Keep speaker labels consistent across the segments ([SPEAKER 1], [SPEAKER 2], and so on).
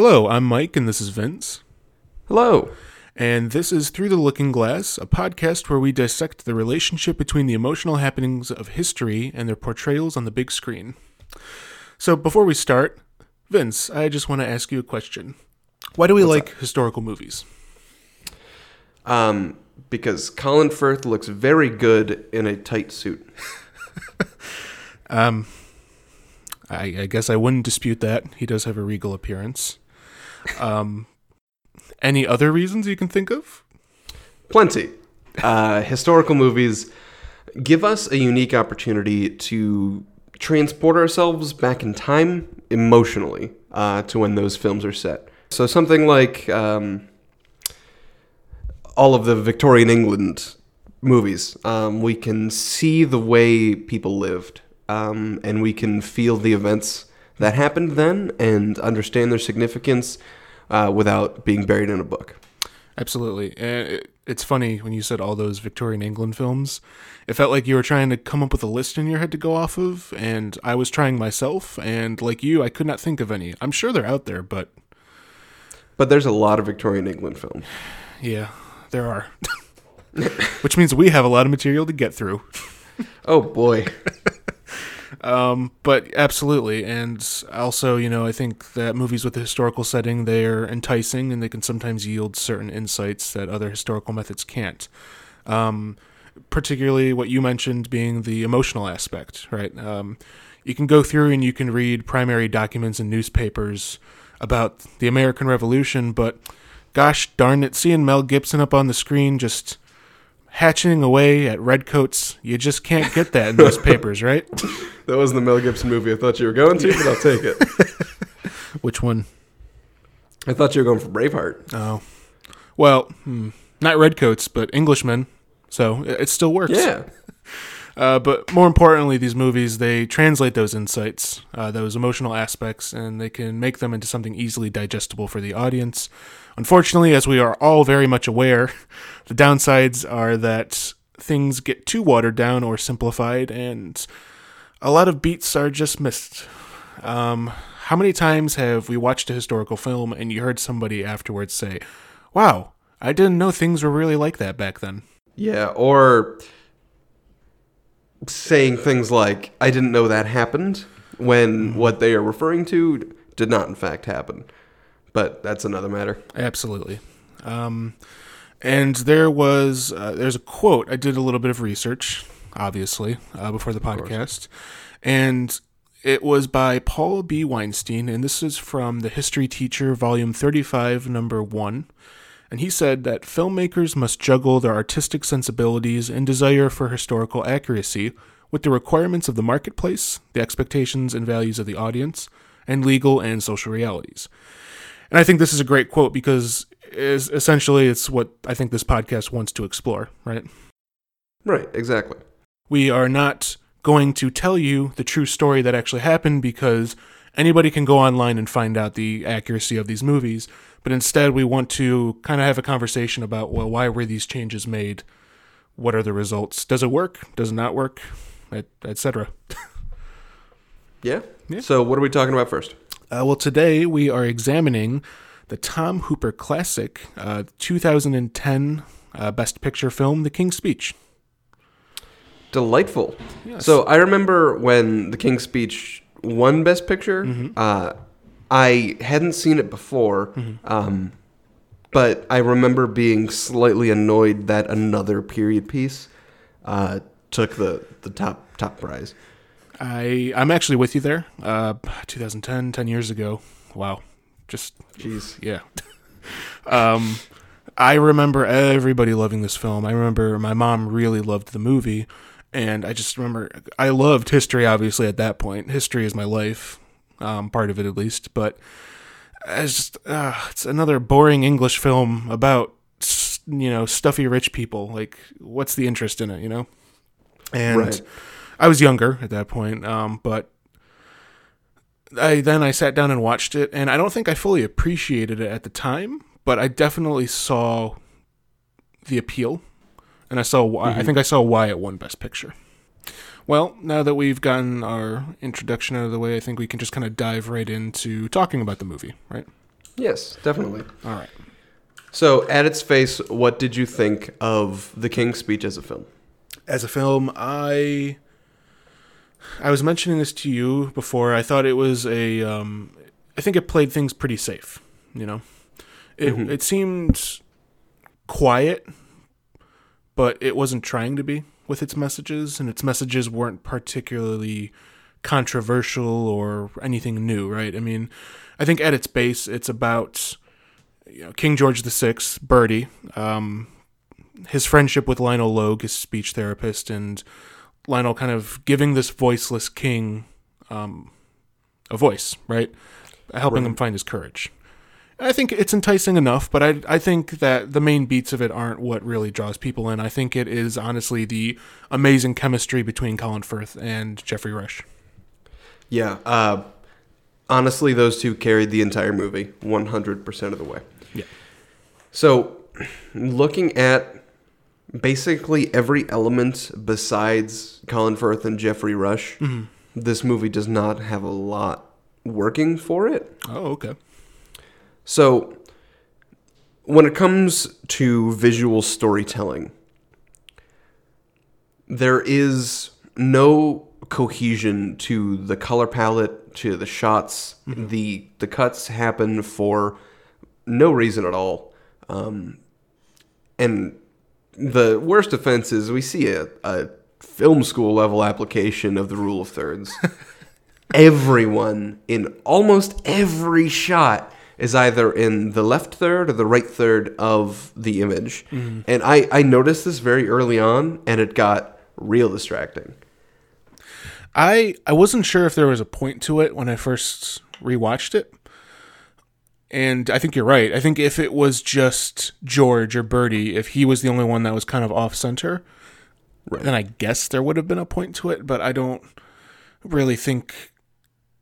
[SPEAKER 1] Hello, I'm Mike, and this is Vince.
[SPEAKER 2] Hello.
[SPEAKER 1] And this is Through the Looking Glass, a podcast where we dissect the relationship between the emotional happenings of history and their portrayals on the big screen. So, before we start, Vince, I just want to ask you a question. Why do we like historical movies?
[SPEAKER 2] Um, because Colin Firth looks very good in a tight suit.
[SPEAKER 1] I, I guess I wouldn't dispute that. He does have a regal appearance. Um, any other reasons you can think of?
[SPEAKER 2] Plenty. Uh, historical movies give us a unique opportunity to transport ourselves back in time emotionally uh, to when those films are set. So something like um, all of the Victorian England movies, um, we can see the way people lived, um, and we can feel the events that happened then and understand their significance uh, without being buried in a book.
[SPEAKER 1] Absolutely. And it's funny when you said all those Victorian England films. It felt like you were trying to come up with a list in your head to go off of, and I was trying myself, and like you, I could not think of any. I'm sure they're out there, but
[SPEAKER 2] But there's a lot of Victorian England films.
[SPEAKER 1] yeah, there are. Which means we have a lot of material to get through.
[SPEAKER 2] Oh boy.
[SPEAKER 1] Um, but absolutely, and also, you know, I think that movies with a historical setting they are enticing, and they can sometimes yield certain insights that other historical methods can't. Um, particularly, what you mentioned being the emotional aspect, right? Um, you can go through and you can read primary documents and newspapers about the American Revolution, but gosh darn it, seeing Mel Gibson up on the screen just hatching away at redcoats, you just can't get that in those papers, right?
[SPEAKER 2] That wasn't the Mel Gibson movie I thought you were going to, but I'll take it.
[SPEAKER 1] Which one?
[SPEAKER 2] I thought you were going for Braveheart.
[SPEAKER 1] Oh, well, hmm, not redcoats, but Englishmen. So it it still works.
[SPEAKER 2] Yeah.
[SPEAKER 1] Uh, but more importantly, these movies they translate those insights, uh, those emotional aspects, and they can make them into something easily digestible for the audience. Unfortunately, as we are all very much aware, the downsides are that things get too watered down or simplified, and a lot of beats are just missed. Um, how many times have we watched a historical film and you heard somebody afterwards say, "Wow, I didn't know things were really like that back then."
[SPEAKER 2] Yeah, or saying things like, I didn't know that happened, when what they are referring to did not, in fact, happen. But that's another matter.
[SPEAKER 1] Absolutely. Um, and there was uh, there's a quote. I did a little bit of research, obviously, uh, before the podcast, and it was by Paul B. Weinstein, and this is from the History Teacher, Volume 35, Number One. And he said that filmmakers must juggle their artistic sensibilities and desire for historical accuracy with the requirements of the marketplace, the expectations and values of the audience, and legal and social realities. And I think this is a great quote because is essentially it's what I think this podcast wants to explore, right?
[SPEAKER 2] Right, exactly.
[SPEAKER 1] We are not going to tell you the true story that actually happened because anybody can go online and find out the accuracy of these movies, but instead we want to kind of have a conversation about well why were these changes made? What are the results? Does it work? Does it not work? Etc.
[SPEAKER 2] Yeah?
[SPEAKER 1] Yeah.
[SPEAKER 2] So, what are we talking about first?
[SPEAKER 1] Uh, well, today we are examining the Tom Hooper classic, uh, 2010 uh, Best Picture film, The King's Speech.
[SPEAKER 2] Delightful.
[SPEAKER 1] Yes.
[SPEAKER 2] So, I remember when The King's Speech won Best Picture,
[SPEAKER 1] Mm-hmm.
[SPEAKER 2] uh, I hadn't seen it before,
[SPEAKER 1] Mm-hmm.
[SPEAKER 2] um, but I remember being slightly annoyed that another period piece uh, took the, the top top prize.
[SPEAKER 1] I I'm actually with you there. Uh, 2010, 10 years ago. Wow, just
[SPEAKER 2] Jeez.
[SPEAKER 1] yeah. um, I remember everybody loving this film. I remember my mom really loved the movie, and I just remember I loved history. Obviously, at that point, history is my life, um, part of it at least. But it's just uh, it's another boring English film about you know stuffy rich people. Like, what's the interest in it? You know, and.
[SPEAKER 2] Right.
[SPEAKER 1] I was younger at that point, um, but I then I sat down and watched it, and I don't think I fully appreciated it at the time, but I definitely saw the appeal, and I saw why. I think I saw why it won Best Picture. Well, now that we've gotten our introduction out of the way, I think we can just kind of dive right into talking about the movie, right?
[SPEAKER 2] Yes, definitely.
[SPEAKER 1] All right.
[SPEAKER 2] So, at its face, what did you think of The King's Speech as a film?
[SPEAKER 1] As a film, I I was mentioning this to you before. I thought it was a um, I think it played things pretty safe. You know, it it seemed quiet, but it wasn't trying to be with its messages, and its messages weren't particularly controversial or anything new. Right? I mean, I think at its base, it's about you know King George VI, Bertie, um, his friendship with Lionel Logue, his speech therapist, and Lionel kind of giving this voiceless king um, a voice, right? Helping him find his courage. I think it's enticing enough, but I I think that the main beats of it aren't what really draws people in. I think it is honestly the amazing chemistry between Colin Firth and Geoffrey Rush.
[SPEAKER 2] Yeah. Uh, honestly, those two carried the entire movie 100% of the way.
[SPEAKER 1] Yeah.
[SPEAKER 2] So, looking at basically every element besides Colin Firth and Geoffrey Rush, this movie does not have a lot working for it.
[SPEAKER 1] Oh, okay.
[SPEAKER 2] So, when it comes to visual storytelling, there is no cohesion to the color palette, to the shots. The the cuts happen for no reason at all. Um, and the worst offense is we see a, a film school level application of the rule of thirds. Everyone in almost every shot is either in the left third or the right third of the image. Mm-hmm. And I, I noticed this very early on, and it got real distracting.
[SPEAKER 1] I I wasn't sure if there was a point to it when I first rewatched it. And I think you're right. I think if it was just George or Bertie, if he was the only one that was kind of off center, then I guess there would have been a point to it. But I don't really think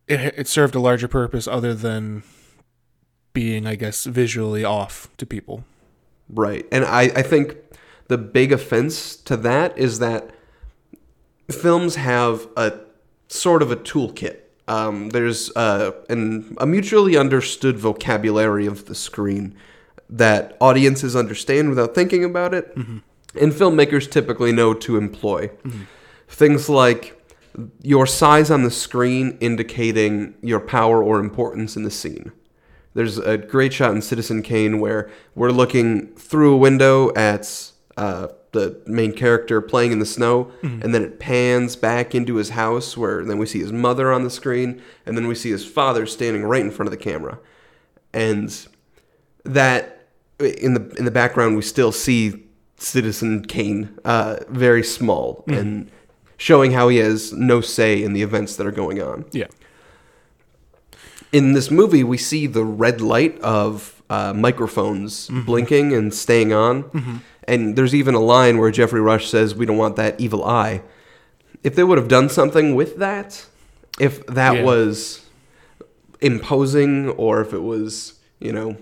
[SPEAKER 1] it it served a larger purpose other than being, I guess, visually off to people.
[SPEAKER 2] Right. And I, I think the big offense to that is that films have a sort of a toolkit. Um, there's uh, an, a mutually understood vocabulary of the screen that audiences understand without thinking about it, and filmmakers typically know to employ. Things like your size on the screen indicating your power or importance in the scene. There's a great shot in Citizen Kane where we're looking through a window at uh, the main character playing in the snow, and then it pans back into his house where then we see his mother on the screen, and then we see his father standing right in front of the camera, and that in the in the background we still see Citizen Kane uh, very small and showing how he has no say in the events that are going on.
[SPEAKER 1] Yeah.
[SPEAKER 2] in this movie, we see the red light of uh, microphones blinking and staying on. And there's even a line where Geoffrey Rush says, We don't want that evil eye. If they would have done something with that, if that
[SPEAKER 1] Yeah.
[SPEAKER 2] was imposing or if it was, you know,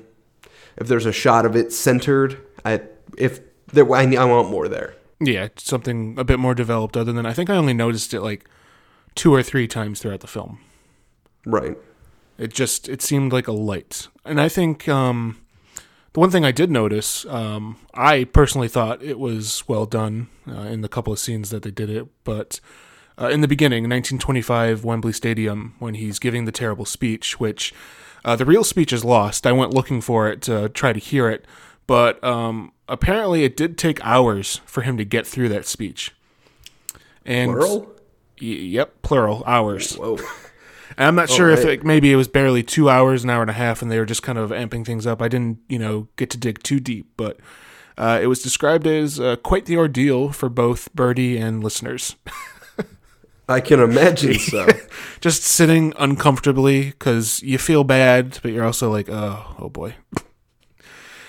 [SPEAKER 2] if there's a shot of it centered, I, if there, I, I want more there.
[SPEAKER 1] Yeah, something a bit more developed other than I think I only noticed it like two or three times throughout the film.
[SPEAKER 2] Right.
[SPEAKER 1] It just it seemed like a light, and I think um, the one thing I did notice, um, I personally thought it was well done uh, in the couple of scenes that they did it, but uh, in the beginning, 1925 Wembley Stadium, when he's giving the terrible speech, which uh, the real speech is lost. I went looking for it to try to hear it, but um, apparently it did take hours for him to get through that speech. And
[SPEAKER 2] Plural?
[SPEAKER 1] Y- yep, plural hours.
[SPEAKER 2] Whoa.
[SPEAKER 1] And I'm not sure if it, maybe it was barely two hours, an hour and a half, and they were just kind of amping things up. I didn't, you know, get to dig too deep, but uh, it was described as uh, quite the ordeal for both Bertie and listeners.
[SPEAKER 2] I can imagine so.
[SPEAKER 1] just sitting uncomfortably because you feel bad, but you're also like, oh, oh boy.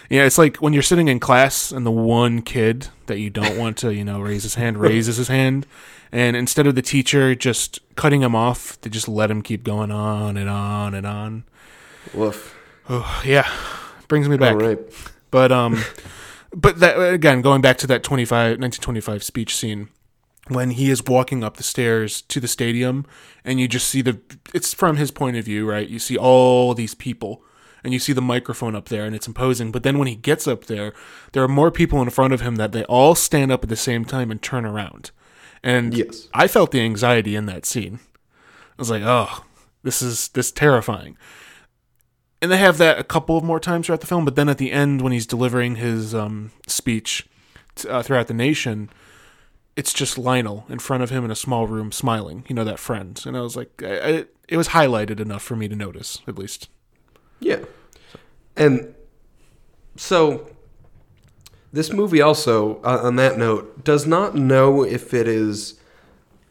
[SPEAKER 1] Yeah, it's like when you're sitting in class and the one kid that you don't want to, you know, raise his hand raises his hand, and instead of the teacher just cutting him off, they just let him keep going on and on and on.
[SPEAKER 2] Woof.
[SPEAKER 1] Oh, yeah, brings me back.
[SPEAKER 2] All right.
[SPEAKER 1] But um, but that again, going back to that 25, 1925 speech scene, when he is walking up the stairs to the stadium, and you just see the, it's from his point of view, right? You see all these people, and you see the microphone up there and it's imposing. But then when he gets up there, there are more people in front of him that they all stand up at the same time and turn around. And
[SPEAKER 2] Yes.
[SPEAKER 1] I felt the anxiety in that scene. I was like, oh, this is this terrifying. And they have that a couple of more times throughout the film, but then at the end when he's delivering his um, speech t- uh, throughout the nation, it's just Lionel in front of him in a small room smiling. You know that friend, and I was like, I, I, it was highlighted enough for me to notice, at least.
[SPEAKER 2] Yeah. And so this movie also uh, on that note does not know if it is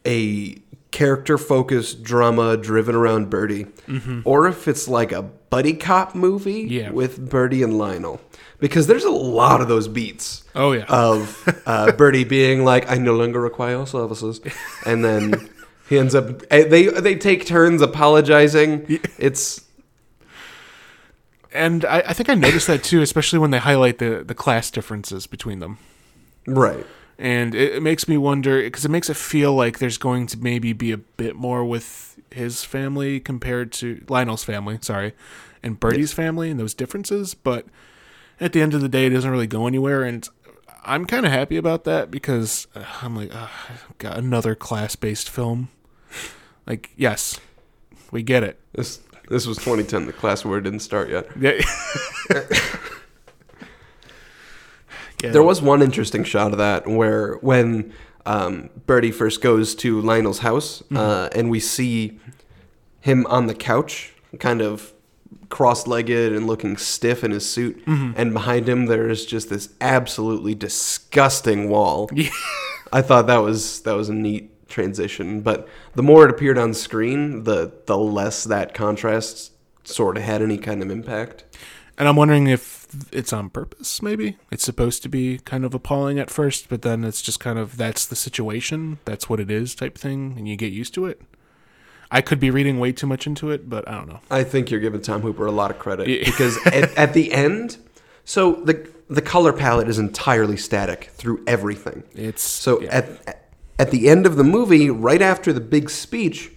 [SPEAKER 2] a character focused drama driven around Bertie or if it's like a buddy cop movie
[SPEAKER 1] Yeah.
[SPEAKER 2] with Bertie and Lionel because there's a lot of those beats
[SPEAKER 1] Oh yeah,
[SPEAKER 2] of uh, Bertie being like, "I no longer require your services," and then he ends up. eh, They they take turns apologizing. It's
[SPEAKER 1] and I, I think I noticed that too, especially when they highlight the the class differences between them.
[SPEAKER 2] right.
[SPEAKER 1] and it, it makes me wonder because it makes it feel like there's going to maybe be a bit more with his family compared to Lionel's family, sorry, and Bertie's family and those differences. But at the end of the day, it doesn't really go anywhere, and I'm kind of happy about that because uh, I'm like, uh, got another class-based film. Like, yes, we get it.
[SPEAKER 2] This this was 2010. The class war didn't start yet.
[SPEAKER 1] Yeah. Yeah.
[SPEAKER 2] There was one interesting shot of that where when um, Bertie first goes to Lionel's house, uh, and we see him on the couch, kind of cross-legged and looking stiff in his suit, and behind him there is just this absolutely disgusting wall.
[SPEAKER 1] Yeah.
[SPEAKER 2] I thought that was that was a neat transition, but the more it appeared on screen, the the less that contrast sort of had any kind of impact.
[SPEAKER 1] And I'm wondering if it's on purpose, maybe. It's supposed to be kind of appalling at first, but then it's just kind of that's the situation, that's what it is type thing, and you get used to it. I could be reading way too much into it, but I don't know.
[SPEAKER 2] I think you're giving Tom Hooper a lot of credit
[SPEAKER 1] Yeah.
[SPEAKER 2] because at, at the end, so the the color palette is entirely static through everything.
[SPEAKER 1] It's
[SPEAKER 2] So
[SPEAKER 1] yeah.
[SPEAKER 2] at at the end of the movie, right after the big speech,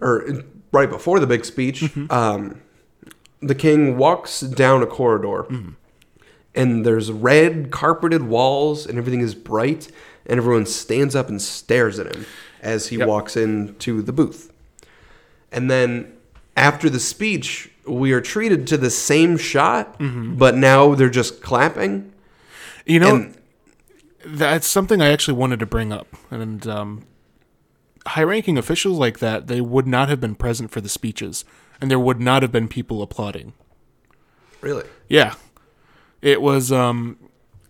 [SPEAKER 2] or right before the big speech, um, the king walks down a corridor, and there's red carpeted walls, and everything is bright, and everyone stands up and stares at him as he
[SPEAKER 1] Yep.
[SPEAKER 2] walks into the booth. And then after the speech, we are treated to the same shot, but now they're just clapping.
[SPEAKER 1] you know,
[SPEAKER 2] and-
[SPEAKER 1] that's something I actually wanted to bring up. And um, high-ranking officials like that, they would not have been present for the speeches, and there would not have been people applauding.
[SPEAKER 2] Really?
[SPEAKER 1] Yeah. It was um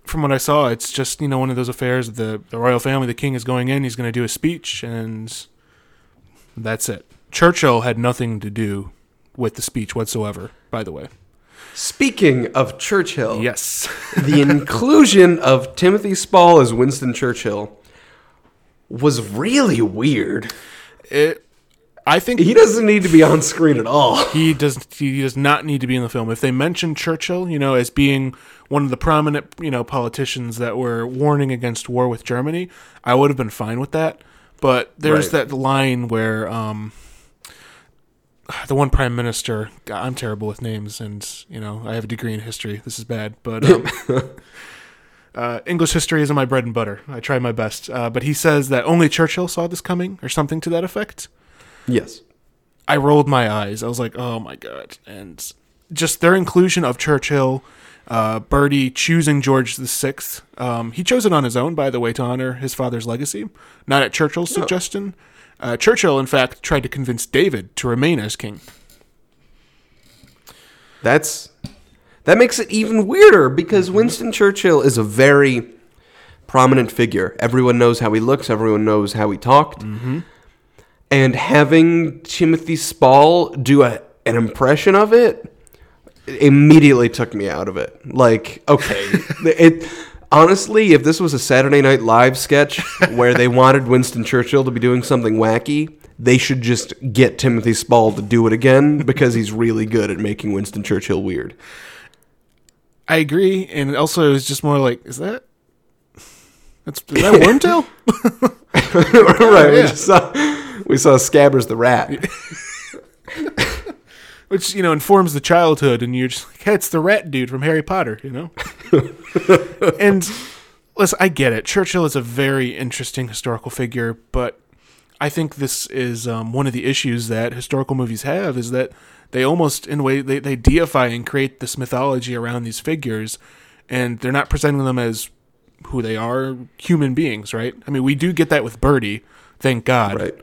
[SPEAKER 1] from what I saw, it's just, you know, one of those affairs the the royal family, the king is going in, he's going to do a speech and that's it. Churchill had nothing to do with the speech whatsoever, by the way.
[SPEAKER 2] Speaking of Churchill,
[SPEAKER 1] Yes.
[SPEAKER 2] the inclusion of Timothy Spall as Winston Churchill was really weird.
[SPEAKER 1] It I think
[SPEAKER 2] He doesn't need to be on screen at all.
[SPEAKER 1] he does he does not need to be in the film. If they mention Churchill, you know, as being one of the prominent, you know, politicians that were warning against war with Germany, I would have been fine with that. But there's
[SPEAKER 2] Right.
[SPEAKER 1] that line where um the one prime minister, God, I'm terrible with names and, you know, I have a degree in history. This is bad, but um Uh, English history isn't my bread and butter. I try my best. Uh, but he says that only Churchill saw this coming, or something to that effect.
[SPEAKER 2] Yes.
[SPEAKER 1] I rolled my eyes. I was like, "Oh my god!" And just their inclusion of Churchill, uh, Bertie choosing George the Sixth. Um, he chose it on his own, by the way, to honor his father's legacy, not at Churchill's suggestion. Uh, Churchill, in fact, tried to convince David to remain as king.
[SPEAKER 2] That's that makes it even weirder because Winston Churchill is a very prominent figure. Everyone knows how he looks, everyone knows how he talked. And having Timothy Spall do a, an impression of it immediately took me out of it. Like, okay, it honestly, if this was a Saturday Night Live sketch where they wanted Winston Churchill to be doing something wacky, they should just get Timothy Spall to do it again because he's really good at making Winston Churchill weird.
[SPEAKER 1] I agree, and also it was just more like, is that that's is that Wormtail?
[SPEAKER 2] right? We
[SPEAKER 1] yeah.
[SPEAKER 2] just saw we saw Scabbers the rat.
[SPEAKER 1] Which you know informs the childhood, and you're just like, hey, it's the rat dude from Harry Potter, you know. and listen, I get it. Churchill is a very interesting historical figure, but I think this is um, one of the issues that historical movies have is that they almost, in a way, they, they deify and create this mythology around these figures, and they're not presenting them as who they are, human beings, right? I mean, we do get that with Bertie, thank God.
[SPEAKER 2] Right.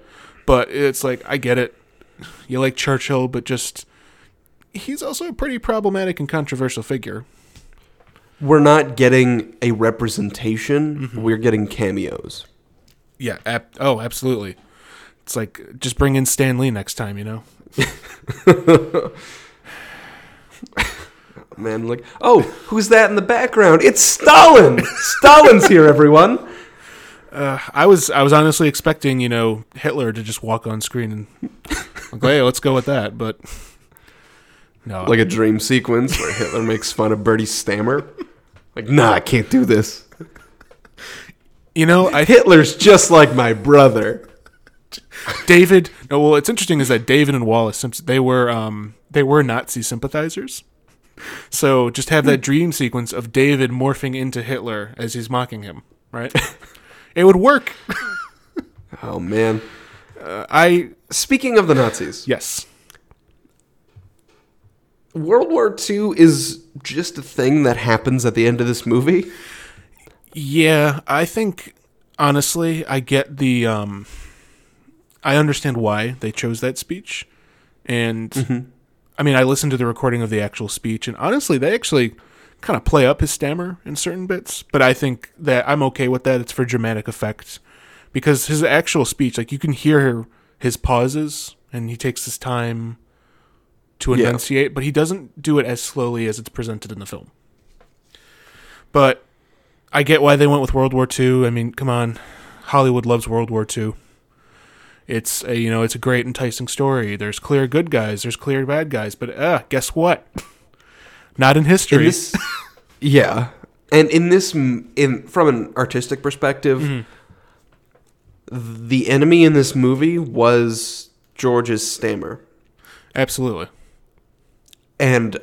[SPEAKER 1] But it's like I get it. You like Churchill, but just he's also a pretty problematic and controversial figure.
[SPEAKER 2] We're not getting a representation. We're getting cameos.
[SPEAKER 1] Yeah. Ab- oh, absolutely. It's like just bring in Stan Lee next time, you know.
[SPEAKER 2] Man, like, oh, who's that in the background? It's Stalin. Stalin's here, everyone.
[SPEAKER 1] Uh, I was I was honestly expecting you know Hitler to just walk on screen and like, hey, let's go with that, but no.
[SPEAKER 2] Like a dream sequence where Hitler makes fun of Bertie's stammer. Like, nah, I can't do this.
[SPEAKER 1] you know, I
[SPEAKER 2] Hitler's just like my brother.
[SPEAKER 1] David. No, well, it's interesting is that David and Wallis Simpson they were um they were Nazi sympathizers. So just have that dream sequence of David morphing into Hitler as he's mocking him, right? it would work.
[SPEAKER 2] Oh man.
[SPEAKER 1] Uh, I
[SPEAKER 2] Speaking of the Nazis,
[SPEAKER 1] yes,
[SPEAKER 2] World War II is just a thing that happens at the end of this movie.
[SPEAKER 1] yeah. I think honestly, I get the um, I understand why they chose that speech, and I mean, I listened to the recording of the actual speech, and honestly, they actually kind of play up his stammer in certain bits. But I think that I'm okay with that. It's for dramatic effect because his actual speech, like you can hear his pauses, and he takes his time to
[SPEAKER 2] Yeah.
[SPEAKER 1] enunciate, but he doesn't do it as slowly as it's presented in the film. But I get why they went with World War II. I mean, come on, Hollywood loves World War II. It's a you know it's a great enticing story. There's clear good guys, there's clear bad guys, but uh, guess what? Not in
[SPEAKER 2] In
[SPEAKER 1] history.
[SPEAKER 2] this, yeah, and in this, in from an artistic perspective, the enemy in this movie was George's stammer.
[SPEAKER 1] Absolutely.
[SPEAKER 2] And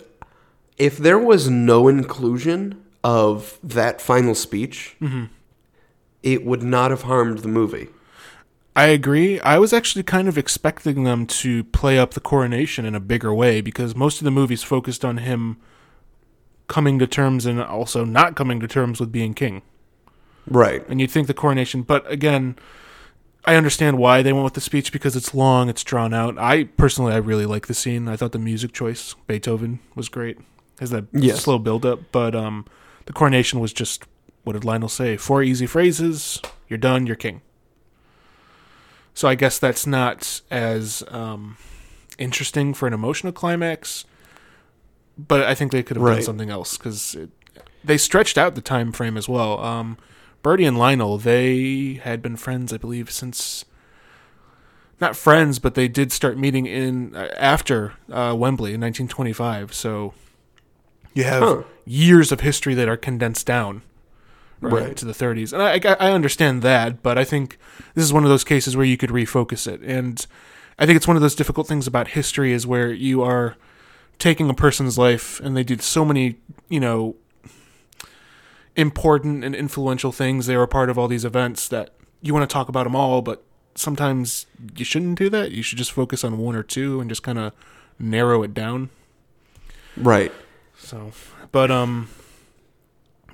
[SPEAKER 2] if there was no inclusion of that final speech, mm-hmm. it would not have harmed the movie.
[SPEAKER 1] I agree. I was actually kind of expecting them to play up the coronation in a bigger way because most of the movies focused on him coming to terms and also not coming to terms with being king.
[SPEAKER 2] Right.
[SPEAKER 1] and you'd think the coronation. But again, I understand why they went with the speech because it's long, it's drawn out. I personally, I really like the scene. I thought the music choice, Beethoven, was great. Has that
[SPEAKER 2] Yes.
[SPEAKER 1] slow build up, but um, the coronation was just what did Lionel say? Four easy phrases. You're done. You're king. So I guess that's not as um, interesting for an emotional climax. But I think they could have done something else because they stretched out the time frame as well. Um, Bertie and Lionel, they had been friends, I believe, since not friends, but they did start meeting in uh, after uh, Wembley in 1925. So you have
[SPEAKER 2] Huh.
[SPEAKER 1] years of history that are condensed down right,
[SPEAKER 2] Right.
[SPEAKER 1] to the 30s, and I, I I understand that, but I think this is one of those cases where you could refocus it, and I think it's one of those difficult things about history is where you are taking a person's life and they did so many, you know, important and influential things. They were a part of all these events that you want to talk about them all, but sometimes you shouldn't do that. You should just focus on one or two and just kind of narrow it down.
[SPEAKER 2] Right.
[SPEAKER 1] So, but um,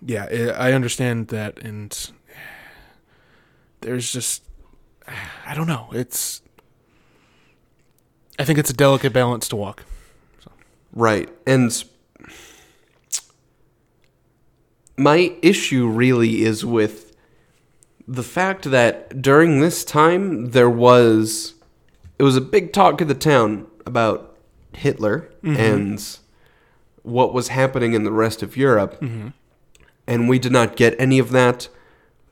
[SPEAKER 1] yeah, I I understand that, and there's just I don't know. It's I think it's a delicate balance to walk.
[SPEAKER 2] Right. And my issue really is with the fact that during this time there was it was a big talk of the town about Hitler mm-hmm. and what was happening in the rest of Europe. Mm-hmm. And we did not get any of that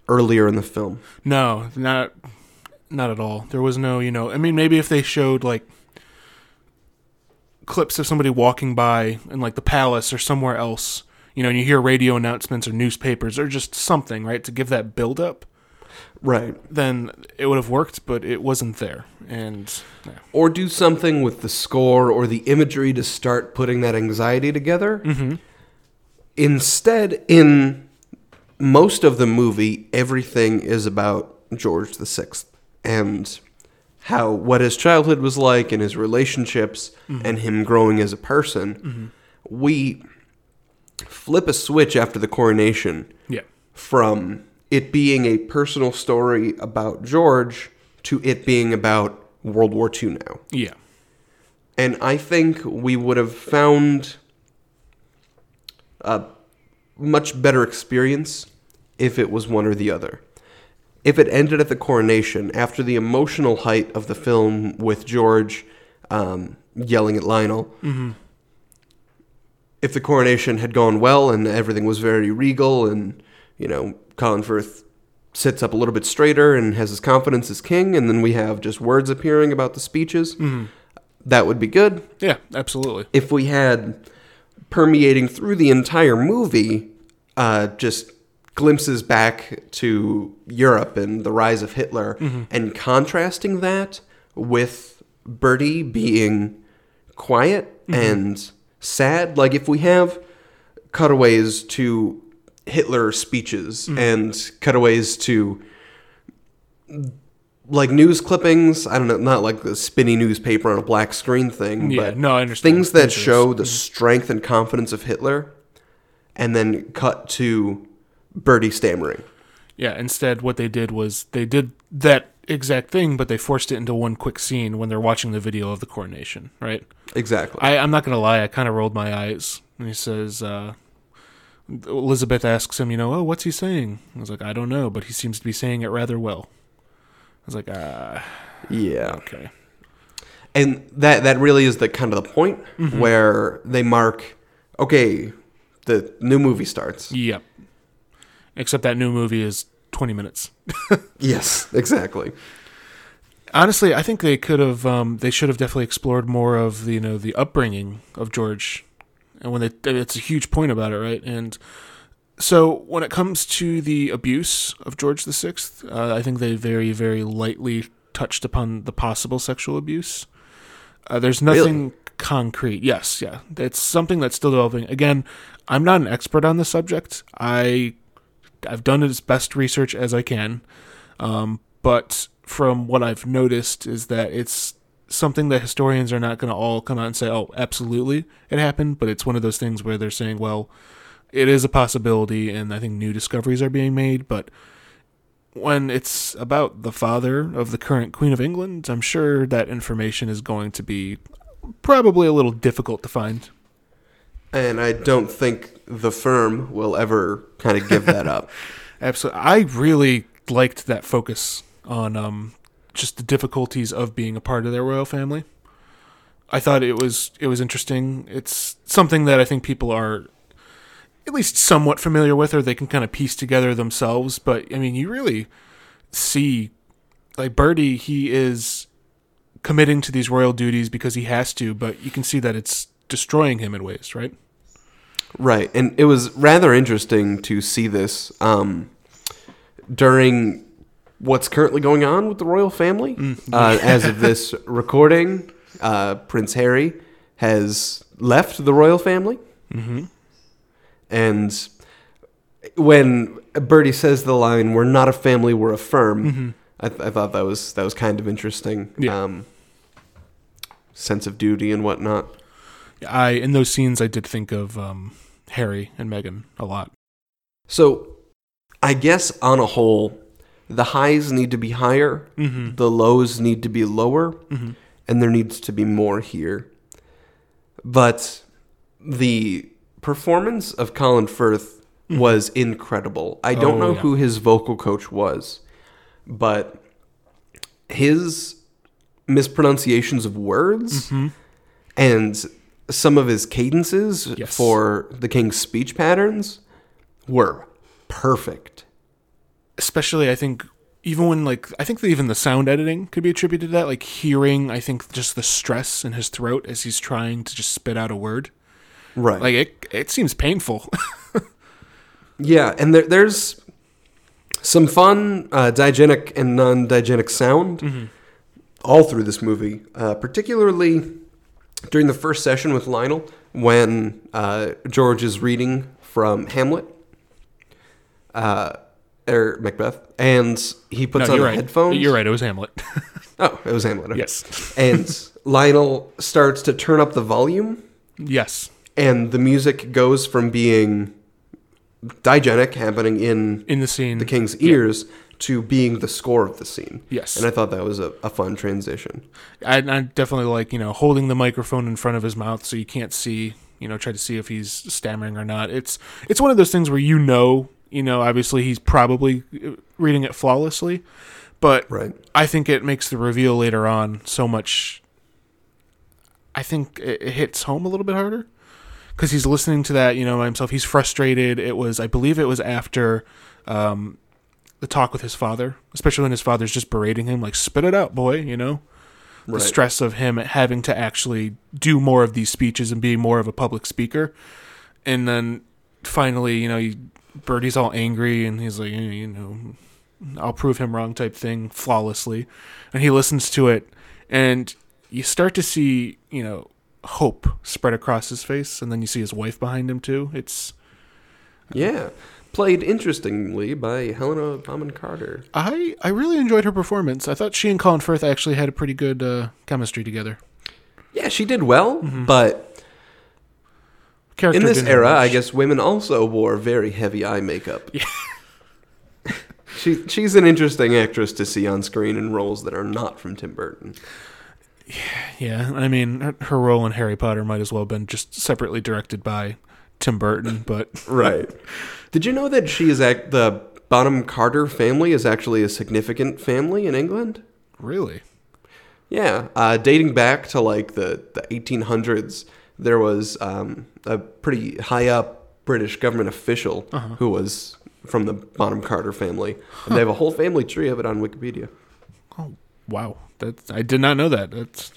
[SPEAKER 2] earlier in the film.
[SPEAKER 1] No, not not at all. There was no, you know, I mean maybe if they showed like clips of somebody walking by in like the palace or somewhere else, you know, and you hear radio announcements or newspapers or just something, right, to give that build up.
[SPEAKER 2] Right.
[SPEAKER 1] then it would have worked, but it wasn't there. And yeah.
[SPEAKER 2] Or do something with the score or the imagery to start putting that anxiety together.
[SPEAKER 1] Mm-hmm.
[SPEAKER 2] Instead, in most of the movie, everything is about George the Sixth and how what his childhood was like and his relationships and him growing as a person. We flip a switch after the coronation
[SPEAKER 1] yeah,
[SPEAKER 2] from it being a personal story about George to it being about World War II now.
[SPEAKER 1] yeah,
[SPEAKER 2] And I think we would have found a much better experience if it was one or the other. If it ended at the coronation, after the emotional height of the film with George um, yelling at Lionel, if the coronation had gone well and everything was very regal and, you know, Colin Firth sits up a little bit straighter and has his confidence as king, and then we have just words appearing about the speeches, mm-hmm. that would be good.
[SPEAKER 1] Yeah, absolutely.
[SPEAKER 2] if we had permeating through the entire movie uh, just glimpses back to Europe and the rise of Hitler mm-hmm. and contrasting that with Bertie being quiet mm-hmm. and sad. Like if we have cutaways to Hitler speeches mm-hmm. and cutaways to like news clippings. I don't know, not like the spinny newspaper on a black screen thing,
[SPEAKER 1] Yeah,
[SPEAKER 2] but
[SPEAKER 1] no, I understand.
[SPEAKER 2] things that show the mm-hmm. strength and confidence of Hitler, and then cut to Bertie stammering.
[SPEAKER 1] Yeah, instead, what they did was they did that exact thing, but they forced it into one quick scene when they're watching the video of the coronation, right?
[SPEAKER 2] Exactly.
[SPEAKER 1] I, I'm not going to lie, I kind of rolled my eyes. And he says, uh, Elizabeth asks him, you know, oh, what's he saying? I was like, I don't know, but he seems to be saying it rather well. I was like, ah,
[SPEAKER 2] yeah.
[SPEAKER 1] okay.
[SPEAKER 2] And that that really is the kind of the point
[SPEAKER 1] Mm-hmm.
[SPEAKER 2] where they mark, okay, the new movie starts.
[SPEAKER 1] Yep. Except that new movie is 20 minutes.
[SPEAKER 2] Yes, exactly.
[SPEAKER 1] Honestly, I think they could have, um, they should have definitely explored more of the, you know, the upbringing of George. And when they, it's a huge point about it, right? And so when it comes to the abuse of George the Sixth, uh, I think they very, very lightly touched upon the possible sexual abuse. Uh, there's nothing concrete. Yes, yeah, it's something that's still developing. Again, I'm not an expert on the subject. I I've done as best research as I can, um, but from what I've noticed is that it's something that historians are not going to all come out and say, "Oh, absolutely, it happened." But it's one of those things where they're saying, "Well, it is a possibility," and I think new discoveries are being made. But when it's about the father of the current Queen of England, I'm sure that information is going to be probably a little difficult to find.
[SPEAKER 2] And I don't think the firm will ever kind of give that up.
[SPEAKER 1] Absolutely. I really liked that focus on um, just the difficulties of being a part of their royal family. I thought it was it was interesting. It's something that I think people are at least somewhat familiar with, or they can kind of piece together themselves. But I mean, you really see like Bertie. He is committing to these royal duties because he has to, but you can see that it's destroying him in ways, right?
[SPEAKER 2] Right, and it was rather interesting to see this um, during what's currently going on with the royal family. Uh, as of this recording, uh, Prince Harry has left the royal family,
[SPEAKER 1] Mm-hmm.
[SPEAKER 2] and when Bertie says the line, "We're not a family, we're a firm," I, th- I thought that was that was kind of interesting.
[SPEAKER 1] Yeah.
[SPEAKER 2] Um, sense of duty and whatnot.
[SPEAKER 1] I in those scenes I did think of um, Harry and Meghan a lot.
[SPEAKER 2] So, I guess on a whole, the highs need to be higher,
[SPEAKER 1] Mm-hmm.
[SPEAKER 2] the lows need to be lower,
[SPEAKER 1] Mhm.
[SPEAKER 2] and there needs to be more here. But the performance of Colin Firth was incredible. I don't
[SPEAKER 1] Mm-hmm. Oh,
[SPEAKER 2] know
[SPEAKER 1] yeah.
[SPEAKER 2] who his vocal coach was, but his mispronunciations of words
[SPEAKER 1] Mhm.
[SPEAKER 2] and some of his cadences
[SPEAKER 1] Yes.
[SPEAKER 2] for the king's speech patterns were perfect.
[SPEAKER 1] Especially, I think even when like I think that even the sound editing could be attributed to that. Like hearing, I think just the stress in his throat as he's trying to just spit out a word.
[SPEAKER 2] Right.
[SPEAKER 1] Like it, it seems painful.
[SPEAKER 2] yeah, and there, there's Some fun uh, diegetic and non-diegetic sound all through this movie, uh, particularly during the first session with Lionel when uh, George is reading from Hamlet. Uh, or Macbeth, and he puts
[SPEAKER 1] No,
[SPEAKER 2] on
[SPEAKER 1] right.
[SPEAKER 2] headphones.
[SPEAKER 1] You're right. It was Hamlet.
[SPEAKER 2] Oh, it was Hamlet. okay.
[SPEAKER 1] yes.
[SPEAKER 2] and Lionel starts to turn up the volume,
[SPEAKER 1] Yes.
[SPEAKER 2] and the music goes from being diegenic, happening in
[SPEAKER 1] In the scene.
[SPEAKER 2] the king's ears, to being the score of the scene.
[SPEAKER 1] Yes.
[SPEAKER 2] And I thought that was a, a fun transition.
[SPEAKER 1] I, I definitely like you know holding the microphone in front of his mouth so you can't see you know try to see if he's stammering or not. It's it's one of those things where you know you know obviously he's probably uh, reading it flawlessly, but
[SPEAKER 2] Right.
[SPEAKER 1] I think it makes the reveal later on so much. I think it, it hits home a little bit harder because he's listening to that you know himself. He's frustrated. It was I believe it was after. Um, the talk with his father, especially when his father's just berating him, like "spit it out, boy," you know the stress of him having to actually do more of these speeches and be more of a public speaker. And then finally, you know, he, Bertie's all angry and he's like, "Eh, you know, I'll prove him wrong type thing flawlessly. And he listens to it and you start to see, you know, hope spread across his face. And then you see his wife behind him too. It's,
[SPEAKER 2] Yeah. Played interestingly by Helena Bonham Carter.
[SPEAKER 1] I, I really enjoyed her performance. I thought she and Colin Firth actually had a pretty good uh, chemistry together.
[SPEAKER 2] Yeah, she did well, but
[SPEAKER 1] Character
[SPEAKER 2] in this era, I guess women also wore very heavy eye makeup. Yeah. she she's an interesting actress to see on screen in roles that are not from Tim Burton.
[SPEAKER 1] Yeah, I mean, her, her role in Harry Potter might as well have been just separately directed by Tim Burton, but
[SPEAKER 2] Right. Did you know that she is act the Bonham Carter family is actually a significant family in England?
[SPEAKER 1] really,
[SPEAKER 2] Yeah, uh, dating back to like the, the 1800s, there was um, a pretty high up British government official who was from the Bonham Carter family. And they have a whole family tree of it on Wikipedia.
[SPEAKER 1] oh wow, that I did not know that. That's,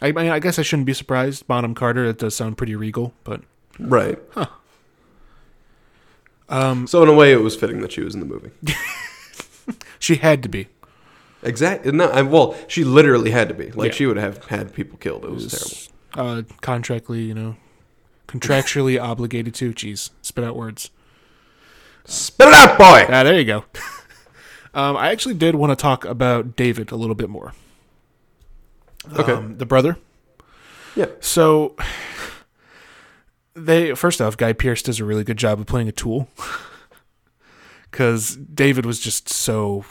[SPEAKER 1] I, mean, I guess I shouldn't be surprised. Bonham Carter, it does sound pretty regal, but
[SPEAKER 2] Right.
[SPEAKER 1] um,
[SPEAKER 2] So in a way, it was fitting that she was in the movie.
[SPEAKER 1] she had to be.
[SPEAKER 2] Exactly. No, I, well, she literally had to be. Like
[SPEAKER 1] Yeah.
[SPEAKER 2] she would have had people killed. It was terrible.
[SPEAKER 1] Uh, contractually, you know, contractually obligated to. Jeez, spit out words.
[SPEAKER 2] Spit it out, boy.
[SPEAKER 1] Ah, there you go. um, I actually did want to talk about David a little bit more.
[SPEAKER 2] Okay.
[SPEAKER 1] Um, the brother.
[SPEAKER 2] Yeah.
[SPEAKER 1] So they first off, Guy Pearce does a really good job of playing a tool. Because David was just so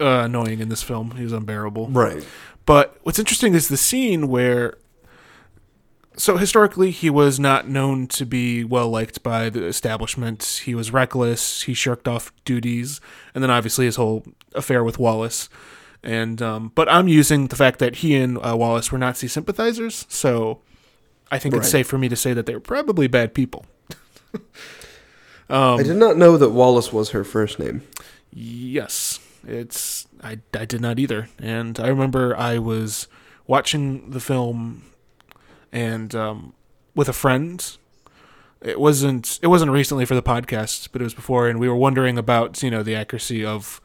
[SPEAKER 1] uh, annoying in this film; he was unbearable.
[SPEAKER 2] Right.
[SPEAKER 1] But what's interesting is the scene where. So historically, he was not known to be well liked by the establishment. He was reckless. He shirked off duties, and then obviously his whole affair with Wallis. And um, but I'm using the fact that he and uh, Wallis were Nazi sympathizers, so I think it's safe for me to say that they were probably bad people.
[SPEAKER 2] I did not know that Wallis was her first name.
[SPEAKER 1] Yes, it's I I did not either, and I remember I was watching the film, and um, with a friend. It wasn't it wasn't recently for the podcast, but it was before, and we were wondering about you know the accuracy of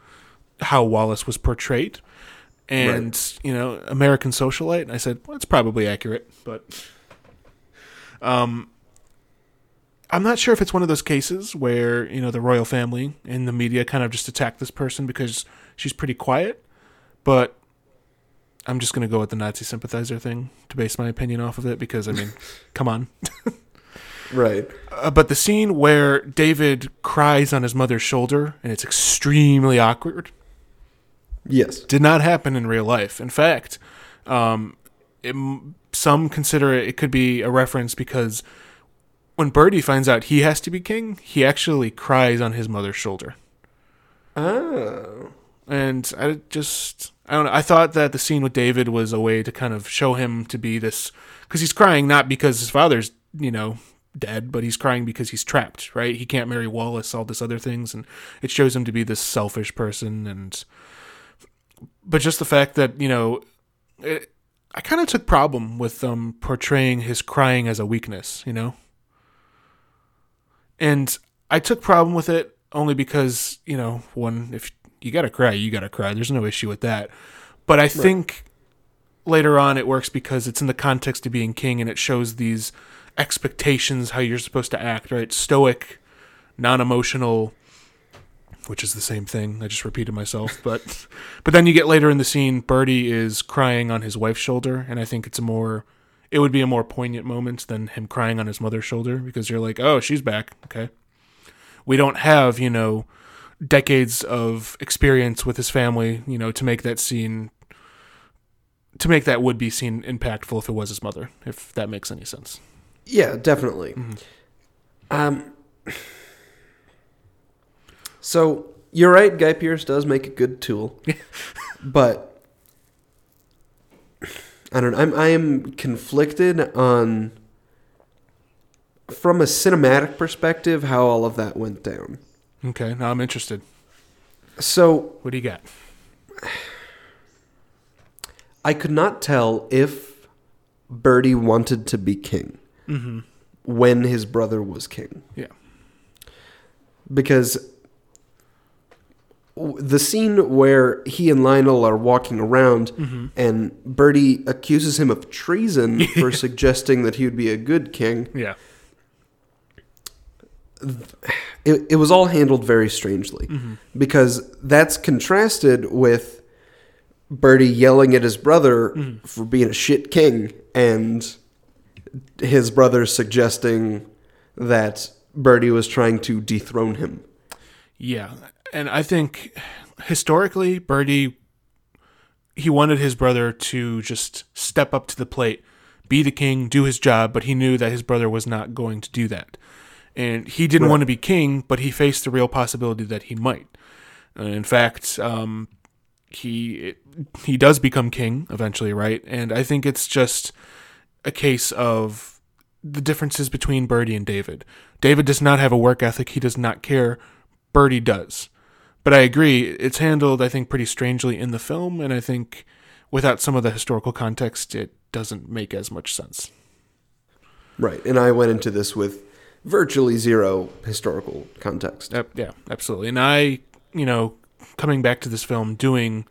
[SPEAKER 1] how Wallis was portrayed, and you know American socialite. And I said well, it's probably accurate, but um, I'm not sure if it's one of those cases where you know the royal family and the media kind of just attack this person because she's pretty quiet, but I'm just gonna go with the Nazi sympathizer thing to base my opinion off of it because I mean, come on.
[SPEAKER 2] Right.
[SPEAKER 1] Uh, but the scene where David cries on his mother's shoulder and it's extremely awkward
[SPEAKER 2] Yes.
[SPEAKER 1] did not happen in real life. In fact, um, it, some consider it, it could be a reference because when Bertie finds out he has to be king, he actually cries on his mother's shoulder.
[SPEAKER 2] Oh.
[SPEAKER 1] And I just, I don't know. I thought that the scene with David was a way to kind of show him to be this, because he's crying not because his father's, you know, dead, but he's crying because he's trapped, right? He can't marry Wallis, all this other things, and it shows him to be this selfish person. And, but just the fact that, you know, it, I kind of took problem with um portraying his crying as a weakness, you know? And I took problem with it only because you know one if you gotta cry, you gotta cry. There's no issue with that. But I think later on it works because it's in the context of being king and it shows these expectations how you're supposed to act. Right, stoic, non-emotional. Which is the same thing. I just repeated myself, but but then you get later in the scene, Bertie is crying on his wife's shoulder, and I think it's a more it would be a more poignant moment than him crying on his mother's shoulder because you're like, oh, she's back. Okay. We don't have, you know, decades of experience with his family, you know, to make that scene, to make that would be scene impactful if it was his mother, if that makes any sense.
[SPEAKER 2] Yeah, definitely. Um, so you're right. Guy Pearce does make a good tool, but I don't. know. I'm I am conflicted on from a cinematic perspective how all of that went down.
[SPEAKER 1] Okay. Now I'm interested.
[SPEAKER 2] So
[SPEAKER 1] What do you got?
[SPEAKER 2] I could not tell if Bertie wanted to be king mm-hmm. when his brother was king.
[SPEAKER 1] Yeah.
[SPEAKER 2] because the scene where he and Lionel are walking around mm-hmm. and Bertie accuses him of treason for suggesting that he would be a good king,
[SPEAKER 1] Yeah.
[SPEAKER 2] it, it was all handled very strangely mm-hmm. because that's contrasted with Bertie yelling at his brother mm-hmm. for being a shit king and his brother suggesting that Bertie was trying to dethrone him.
[SPEAKER 1] Yeah, and I think historically, Bertie, he wanted his brother to just step up to the plate, be the king, do his job, but he knew that his brother was not going to do that. And he didn't
[SPEAKER 2] Right.
[SPEAKER 1] want to be king, but he faced the real possibility that he might. Uh, in fact, um, he he does become king eventually, right? And I think it's just a case of the differences between Bertie and David. David does not have a work ethic. He does not care. Bertie does. But I agree, it's handled, I think, pretty strangely in the film, and I think without some of the historical context, it doesn't make as much sense.
[SPEAKER 2] Right. And I went into this with virtually zero historical context.
[SPEAKER 1] Yep, yeah, absolutely. And I, you know, coming back to this film, doing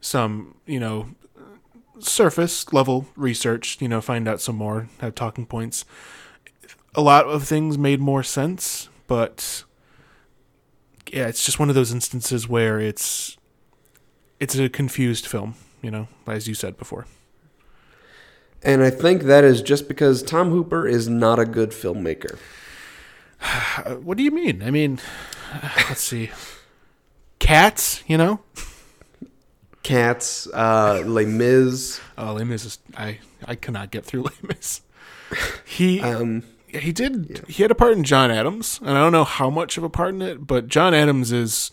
[SPEAKER 1] some, you know, surface level research, you know, find out some more, have talking points. A lot of things made more sense, but yeah, it's just one of those instances where it's it's a confused film, you know, as you said before.
[SPEAKER 2] And I think that is just because Tom Hooper is not a good filmmaker.
[SPEAKER 1] Uh, what do you mean? I mean, let's see. Cats, you know?
[SPEAKER 2] Cats, uh, Les Mis.
[SPEAKER 1] Oh, Les Mis is I I cannot get through Les Mis. He
[SPEAKER 2] Um,
[SPEAKER 1] he did he had a part in John Adams, and I don't know how much of a part in it, but John Adams is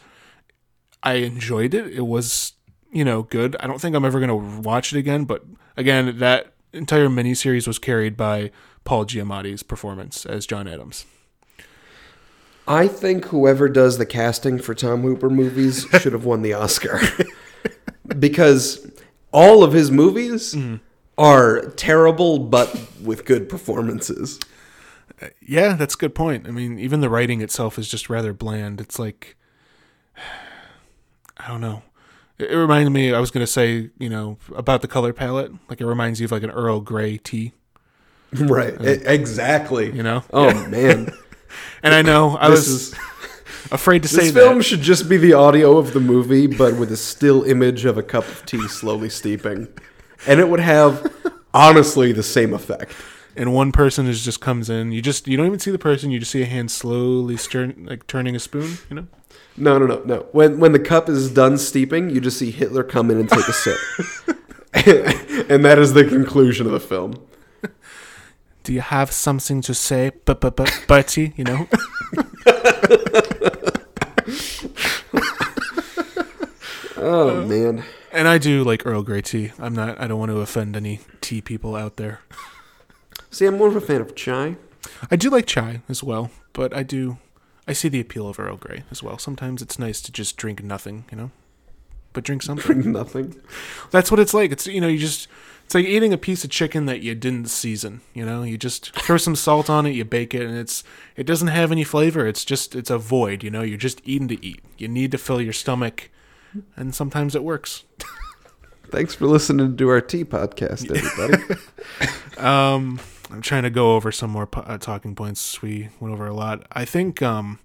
[SPEAKER 1] I enjoyed it. It was you know good. I don't think I'm ever gonna watch it again, but again, that entire miniseries was carried by Paul Giamatti's performance as John Adams.
[SPEAKER 2] I think whoever does the casting for Tom Hooper movies should have won the Oscar. because all of his movies mm-hmm. are terrible but with good performances.
[SPEAKER 1] Yeah, that's a good point. I mean, even the writing itself is just rather bland. It's like I don't know. It, it reminded me. I was gonna say, you know, about the color palette. Like it reminds you of like an Earl Grey tea.
[SPEAKER 2] Right. Uh, e- exactly.
[SPEAKER 1] You know.
[SPEAKER 2] Oh man.
[SPEAKER 1] And I know I
[SPEAKER 2] This
[SPEAKER 1] was
[SPEAKER 2] is
[SPEAKER 1] afraid to say
[SPEAKER 2] this film should just be the audio of the movie, but with a still image of a cup of tea slowly steeping. And it would have honestly the same effect.
[SPEAKER 1] And one person is just comes in. You just you don't even see the person. You just see a hand slowly stir, like turning a spoon. You know.
[SPEAKER 2] No, no, no, no. When when the cup is done steeping, you just see Hitler come in and take a sip. and that is the conclusion of the film.
[SPEAKER 1] Do you have something to say, but but but Bertie? You know.
[SPEAKER 2] Oh man.
[SPEAKER 1] And I do like Earl Grey tea. I'm not. I don't want to offend any tea people out there.
[SPEAKER 2] See, I'm more of a fan of chai.
[SPEAKER 1] I do like chai as well, but I do. I see the appeal of Earl Grey as well. Sometimes it's nice to just drink nothing, you know, but drink something.
[SPEAKER 2] Drink nothing.
[SPEAKER 1] That's what it's like. It's you know you just It's like eating a piece of chicken that you didn't season. You know, you just throw some salt on it, you bake it, and it's it doesn't have any flavor. It's just it's a void. You know, you're just eating to eat. You need to fill your stomach, and sometimes it works.
[SPEAKER 2] Thanks for listening to our tea podcast, everybody.
[SPEAKER 1] Um, I'm trying to go over some more po- uh, talking points. We went over a lot. I think, um,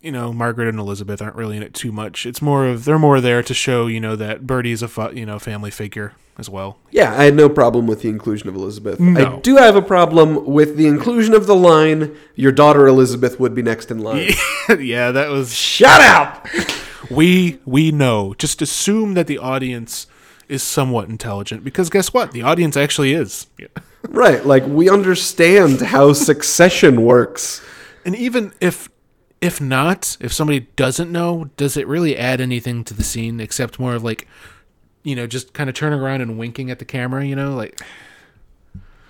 [SPEAKER 1] you know, Margaret and Elizabeth aren't really in it too much. It's more of they're more there to show you know that Bertie's a you know family figure as well.
[SPEAKER 2] yeah, I had no problem with the inclusion of Elizabeth.
[SPEAKER 1] No.
[SPEAKER 2] I do have a problem with the inclusion of the line, "Your daughter Elizabeth would be next in line."
[SPEAKER 1] yeah, that was
[SPEAKER 2] Shut up.
[SPEAKER 1] we we know. Just assume that the audience is somewhat intelligent because guess what? The audience actually is. Yeah.
[SPEAKER 2] Right, like we understand how succession works.
[SPEAKER 1] And even if if not, if somebody doesn't know, does it really add anything to the scene except more of like you know, just kind of turning around and winking at the camera, you know, like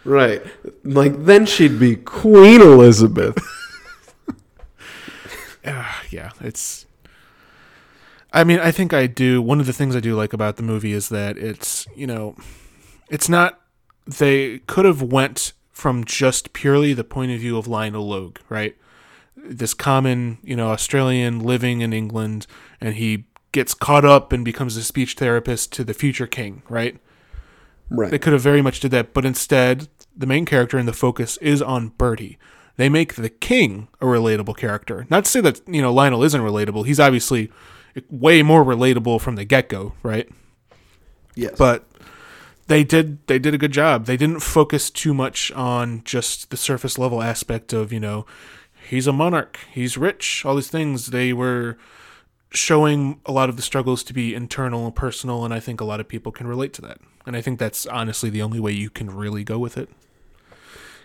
[SPEAKER 2] Right. Like then she'd be Queen Elizabeth.
[SPEAKER 1] ah, yeah, it's I mean, I think I do one of the things I do like about the movie is that it's, you know, it's not they could have went from just purely the point of view of Lionel Logue, right? This common, you know, Australian living in England and he gets caught up and becomes a speech therapist to the future king, right?
[SPEAKER 2] Right.
[SPEAKER 1] They could have very much did that, but instead, the main character and the focus is on Bertie. They make the king a relatable character. Not to say that you know Lionel isn't relatable. He's obviously way more relatable from the get go, right?
[SPEAKER 2] Yes.
[SPEAKER 1] But they did they did a good job. They didn't focus too much on just the surface level aspect of you know he's a monarch, he's rich, all these things. They were showing a lot of the struggles to be internal and personal, and I think a lot of people can relate to that. And I think that's honestly the only way you can really go with it,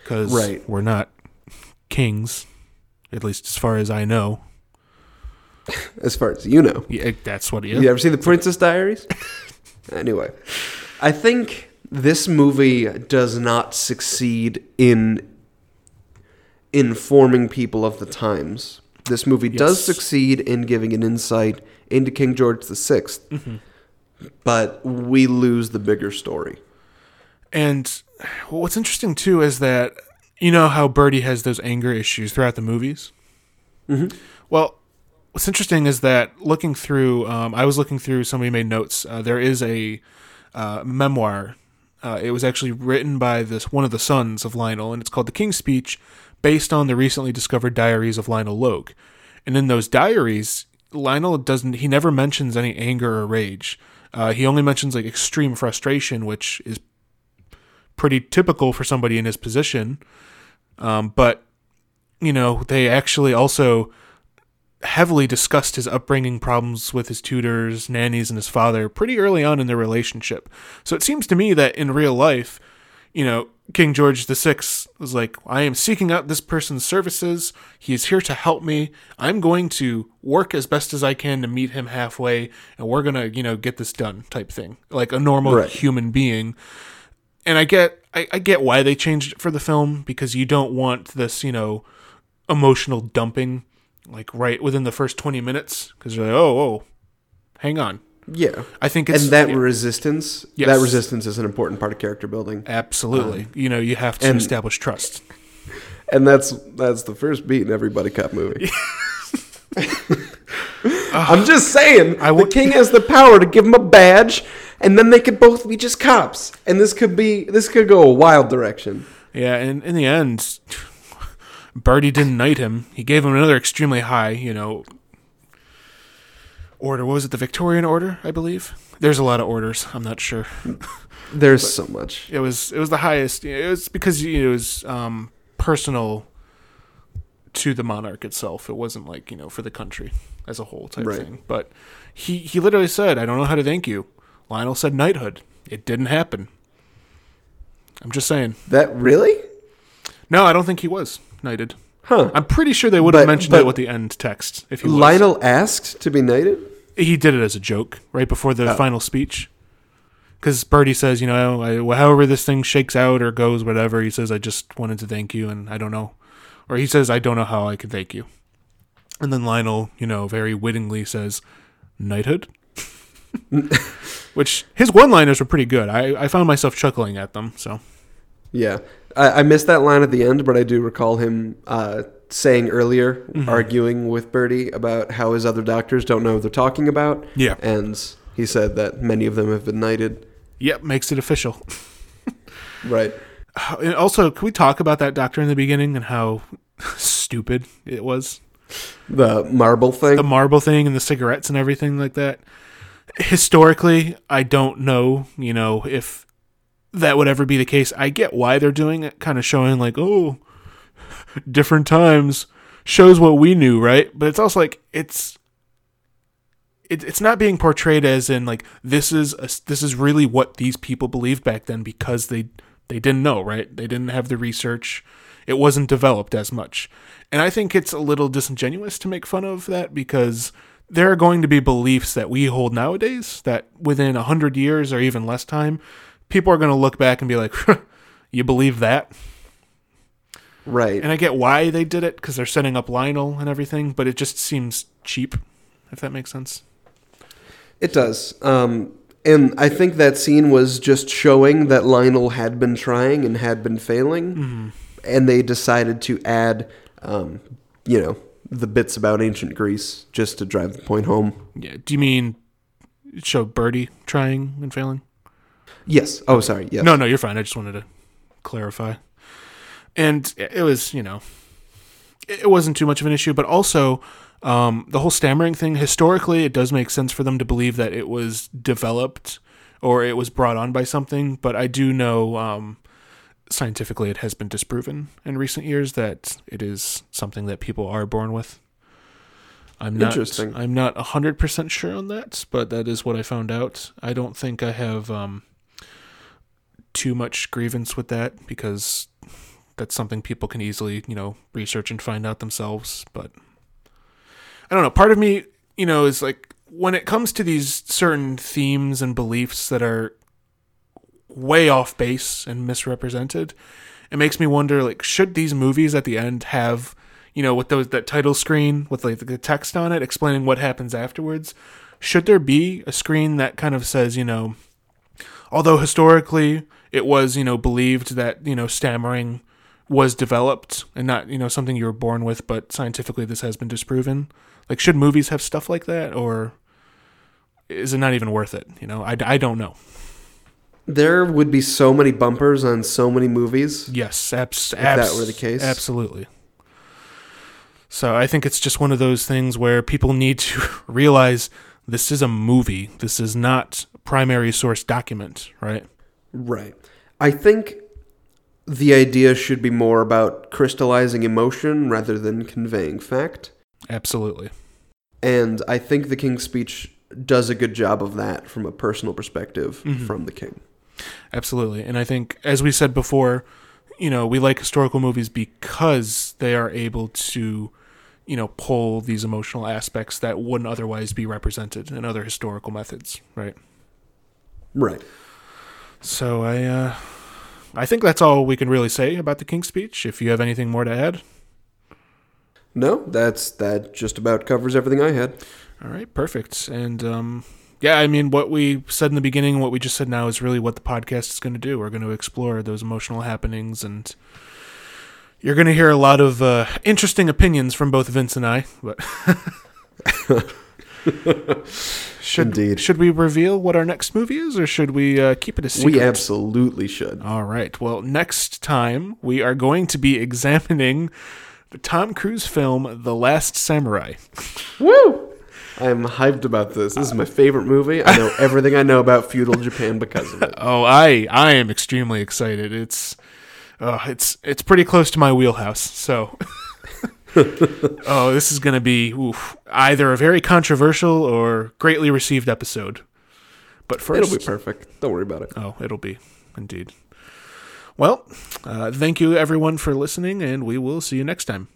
[SPEAKER 1] because
[SPEAKER 2] Right.
[SPEAKER 1] we're not kings, at least as far as I know.
[SPEAKER 2] as far as you know.
[SPEAKER 1] Yeah, that's what he
[SPEAKER 2] You ever see the Princess Diaries? anyway, I think this movie does not succeed in informing people of the times. This movie does succeed in giving an insight into King George the 6th
[SPEAKER 1] Mm-hmm.
[SPEAKER 2] but we lose the bigger story.
[SPEAKER 1] And what's interesting too is that you know how Bertie has those anger issues throughout the movies.
[SPEAKER 2] Mm-hmm.
[SPEAKER 1] Well, what's interesting is that looking through, um, I was looking through. Somebody made notes. Uh, there is a uh, memoir. Uh, it was actually written by this one of the sons of Lionel, and it's called The King's Speech, based on the recently discovered diaries of Lionel Logue. And in those diaries, Lionel doesn't. He never mentions any anger or rage. Uh, he only mentions like extreme frustration, which is pretty typical for somebody in his position. Um, but you know, they actually also heavily discussed his upbringing problems with his tutors, nannies, and his father pretty early on in their relationship. So it seems to me that in real life, you know, King George VI was like, I am seeking out this person's services. He is here to help me. I'm going to work as best as I can to meet him halfway, and we're going to, you know, get this done type thing. Like a normal
[SPEAKER 2] Right.
[SPEAKER 1] human being and I get I, I get why they changed it for the film because you don't want this you know emotional dumping like right within the first 20 minutes because you're like oh oh hang on
[SPEAKER 2] Yeah.
[SPEAKER 1] I think it's
[SPEAKER 2] and that
[SPEAKER 1] yeah,
[SPEAKER 2] resistance,
[SPEAKER 1] Yes.
[SPEAKER 2] that resistance is an important part of character building.
[SPEAKER 1] absolutely um, you know you have to
[SPEAKER 2] and-
[SPEAKER 1] establish trust
[SPEAKER 2] And that's that's the first beat in every buddy cop movie. I'm just saying,
[SPEAKER 1] I
[SPEAKER 2] the king has the power to give him a badge, and then they could both be just cops. And this could be this could go a wild direction.
[SPEAKER 1] yeah and in the end Bertie didn't knight him he gave him another extremely high you know order what was it the Victorian order I believe there's a lot of orders I'm not sure
[SPEAKER 2] There's so much.
[SPEAKER 1] It was it was the highest. It was because it was um, personal to the monarch itself. It wasn't like you know for the country as a whole type
[SPEAKER 2] Right.
[SPEAKER 1] thing. But he he literally said, "I don't know how to thank you." Lionel said knighthood. It didn't happen. I'm just saying.
[SPEAKER 2] That really?
[SPEAKER 1] No, I don't think he was knighted.
[SPEAKER 2] Huh.
[SPEAKER 1] I'm pretty sure they would have
[SPEAKER 2] But-
[SPEAKER 1] mentioned
[SPEAKER 2] but-
[SPEAKER 1] it with the end text if he was.
[SPEAKER 2] Lionel asked to be knighted?
[SPEAKER 1] he did it as a joke right before the
[SPEAKER 2] Oh.
[SPEAKER 1] final speech. Because Bertie says, you know, I, however this thing shakes out or goes, whatever, he says, I just wanted to thank you, and I don't know. Or he says, I don't know how I could thank you. And then Lionel, you know, very wittingly says, knighthood. which his one-liners were pretty good. I, I found myself chuckling at them. So
[SPEAKER 2] Yeah, I, I missed that line at the end, but I do recall him uh, saying earlier,
[SPEAKER 1] Mm-hmm.
[SPEAKER 2] arguing with Bertie about how his other doctors don't know what they're talking about,
[SPEAKER 1] yeah,
[SPEAKER 2] and he said that many of them have been knighted.
[SPEAKER 1] yep, makes it official.
[SPEAKER 2] Right.
[SPEAKER 1] And also, can we talk about that doctor in the beginning and how stupid it was?
[SPEAKER 2] The marble thing.
[SPEAKER 1] The marble thing and the cigarettes and everything like that. Historically, I don't know, you know, if that would ever be the case. I get why they're doing it, kind of showing like, oh, different times shows what we knew, right? But it's also like it's it, it's not being portrayed as in like this is a, this is really what these people believed back then because they they didn't know, right? They didn't have the research. It wasn't developed as much. And I think it's a little disingenuous to make fun of that because there are going to be beliefs that we hold nowadays that within a hundred years or even less time, people are going to look back and be like, "You believe that?"
[SPEAKER 2] right.
[SPEAKER 1] And I get why they did it because they're setting up Lionel and everything, but it just seems cheap, if that makes sense.
[SPEAKER 2] It does. Um, and I think that scene was just showing that Lionel had been trying and had been failing,
[SPEAKER 1] Mm-hmm.
[SPEAKER 2] and they decided to add, um, you know, the bits about ancient Greece just to drive the point home.
[SPEAKER 1] Yeah. Do you mean show Bertie trying and failing?
[SPEAKER 2] Yes. Oh, sorry. Yes.
[SPEAKER 1] No, no, you're fine. I just wanted to clarify. And it was, you know, it wasn't too much of an issue, but also um, the whole stammering thing. Historically, it does make sense for them to believe that it was developed or it was brought on by something. But I do know um, scientifically it has been disproven in recent years that it is something that people are born with. I'm not.
[SPEAKER 2] Interesting.
[SPEAKER 1] I'm not hundred percent sure on that, but that is what I found out. I don't think I have um, too much grievance with that because that's something people can easily, you know, research and find out themselves. But I don't know. Part of me, you know, is like when it comes to these certain themes and beliefs that are way off base and misrepresented, it makes me wonder like should these movies at the end have, you know, with those that title screen with like the text on it explaining what happens afterwards? Should there be a screen that kind of says, you know, although historically it was, you know, believed that, you know, stammering was developed and not, you know, something you were born with, but scientifically this has been disproven. Like, should movies have stuff like that, or is it not even worth it? You know, I, I don't know.
[SPEAKER 2] There would be so many bumpers on so many movies.
[SPEAKER 1] Yes, abs-
[SPEAKER 2] If
[SPEAKER 1] abs-
[SPEAKER 2] that were the case.
[SPEAKER 1] absolutely. So I think it's just one of those things where people need to realize this is a movie. This is not primary source document, right?
[SPEAKER 2] Right. I think the idea should be more about crystallizing emotion rather than conveying fact.
[SPEAKER 1] Absolutely.
[SPEAKER 2] And I think the King's Speech does a good job of that from a personal perspective
[SPEAKER 1] Mhm.
[SPEAKER 2] from the King.
[SPEAKER 1] Absolutely. And I think, as we said before, you know, we like historical movies because they are able to, you know, pull these emotional aspects that wouldn't otherwise be represented in other historical methods, right?
[SPEAKER 2] Right.
[SPEAKER 1] So I, uh, I think that's all we can really say about the King's Speech. If you have anything more to add,
[SPEAKER 2] No, that's that just about covers everything I had.
[SPEAKER 1] all right, perfect. And um, yeah, I mean, what we said in the beginning, what we just said now, is really what the podcast is going to do. We're going to explore those emotional happenings, and you're going to hear a lot of uh, interesting opinions from both Vince and I. But should
[SPEAKER 2] Indeed.
[SPEAKER 1] should we reveal what our next movie is, or should we uh, keep it a secret?
[SPEAKER 2] We absolutely should.
[SPEAKER 1] All right. Well, next time we are going to be examining the Tom Cruise film The Last Samurai.
[SPEAKER 2] Woo! I'm hyped about this. This is my favorite movie. I know everything I know about feudal Japan because of it.
[SPEAKER 1] Oh, I I am extremely excited. It's uh, it's it's pretty close to my wheelhouse. So Oh, this is going to be oof, either a very controversial or greatly received episode. But first
[SPEAKER 2] It'll be perfect. Don't worry about it.
[SPEAKER 1] Oh, it'll be indeed. Well, uh, thank you everyone for listening and we will see you next time.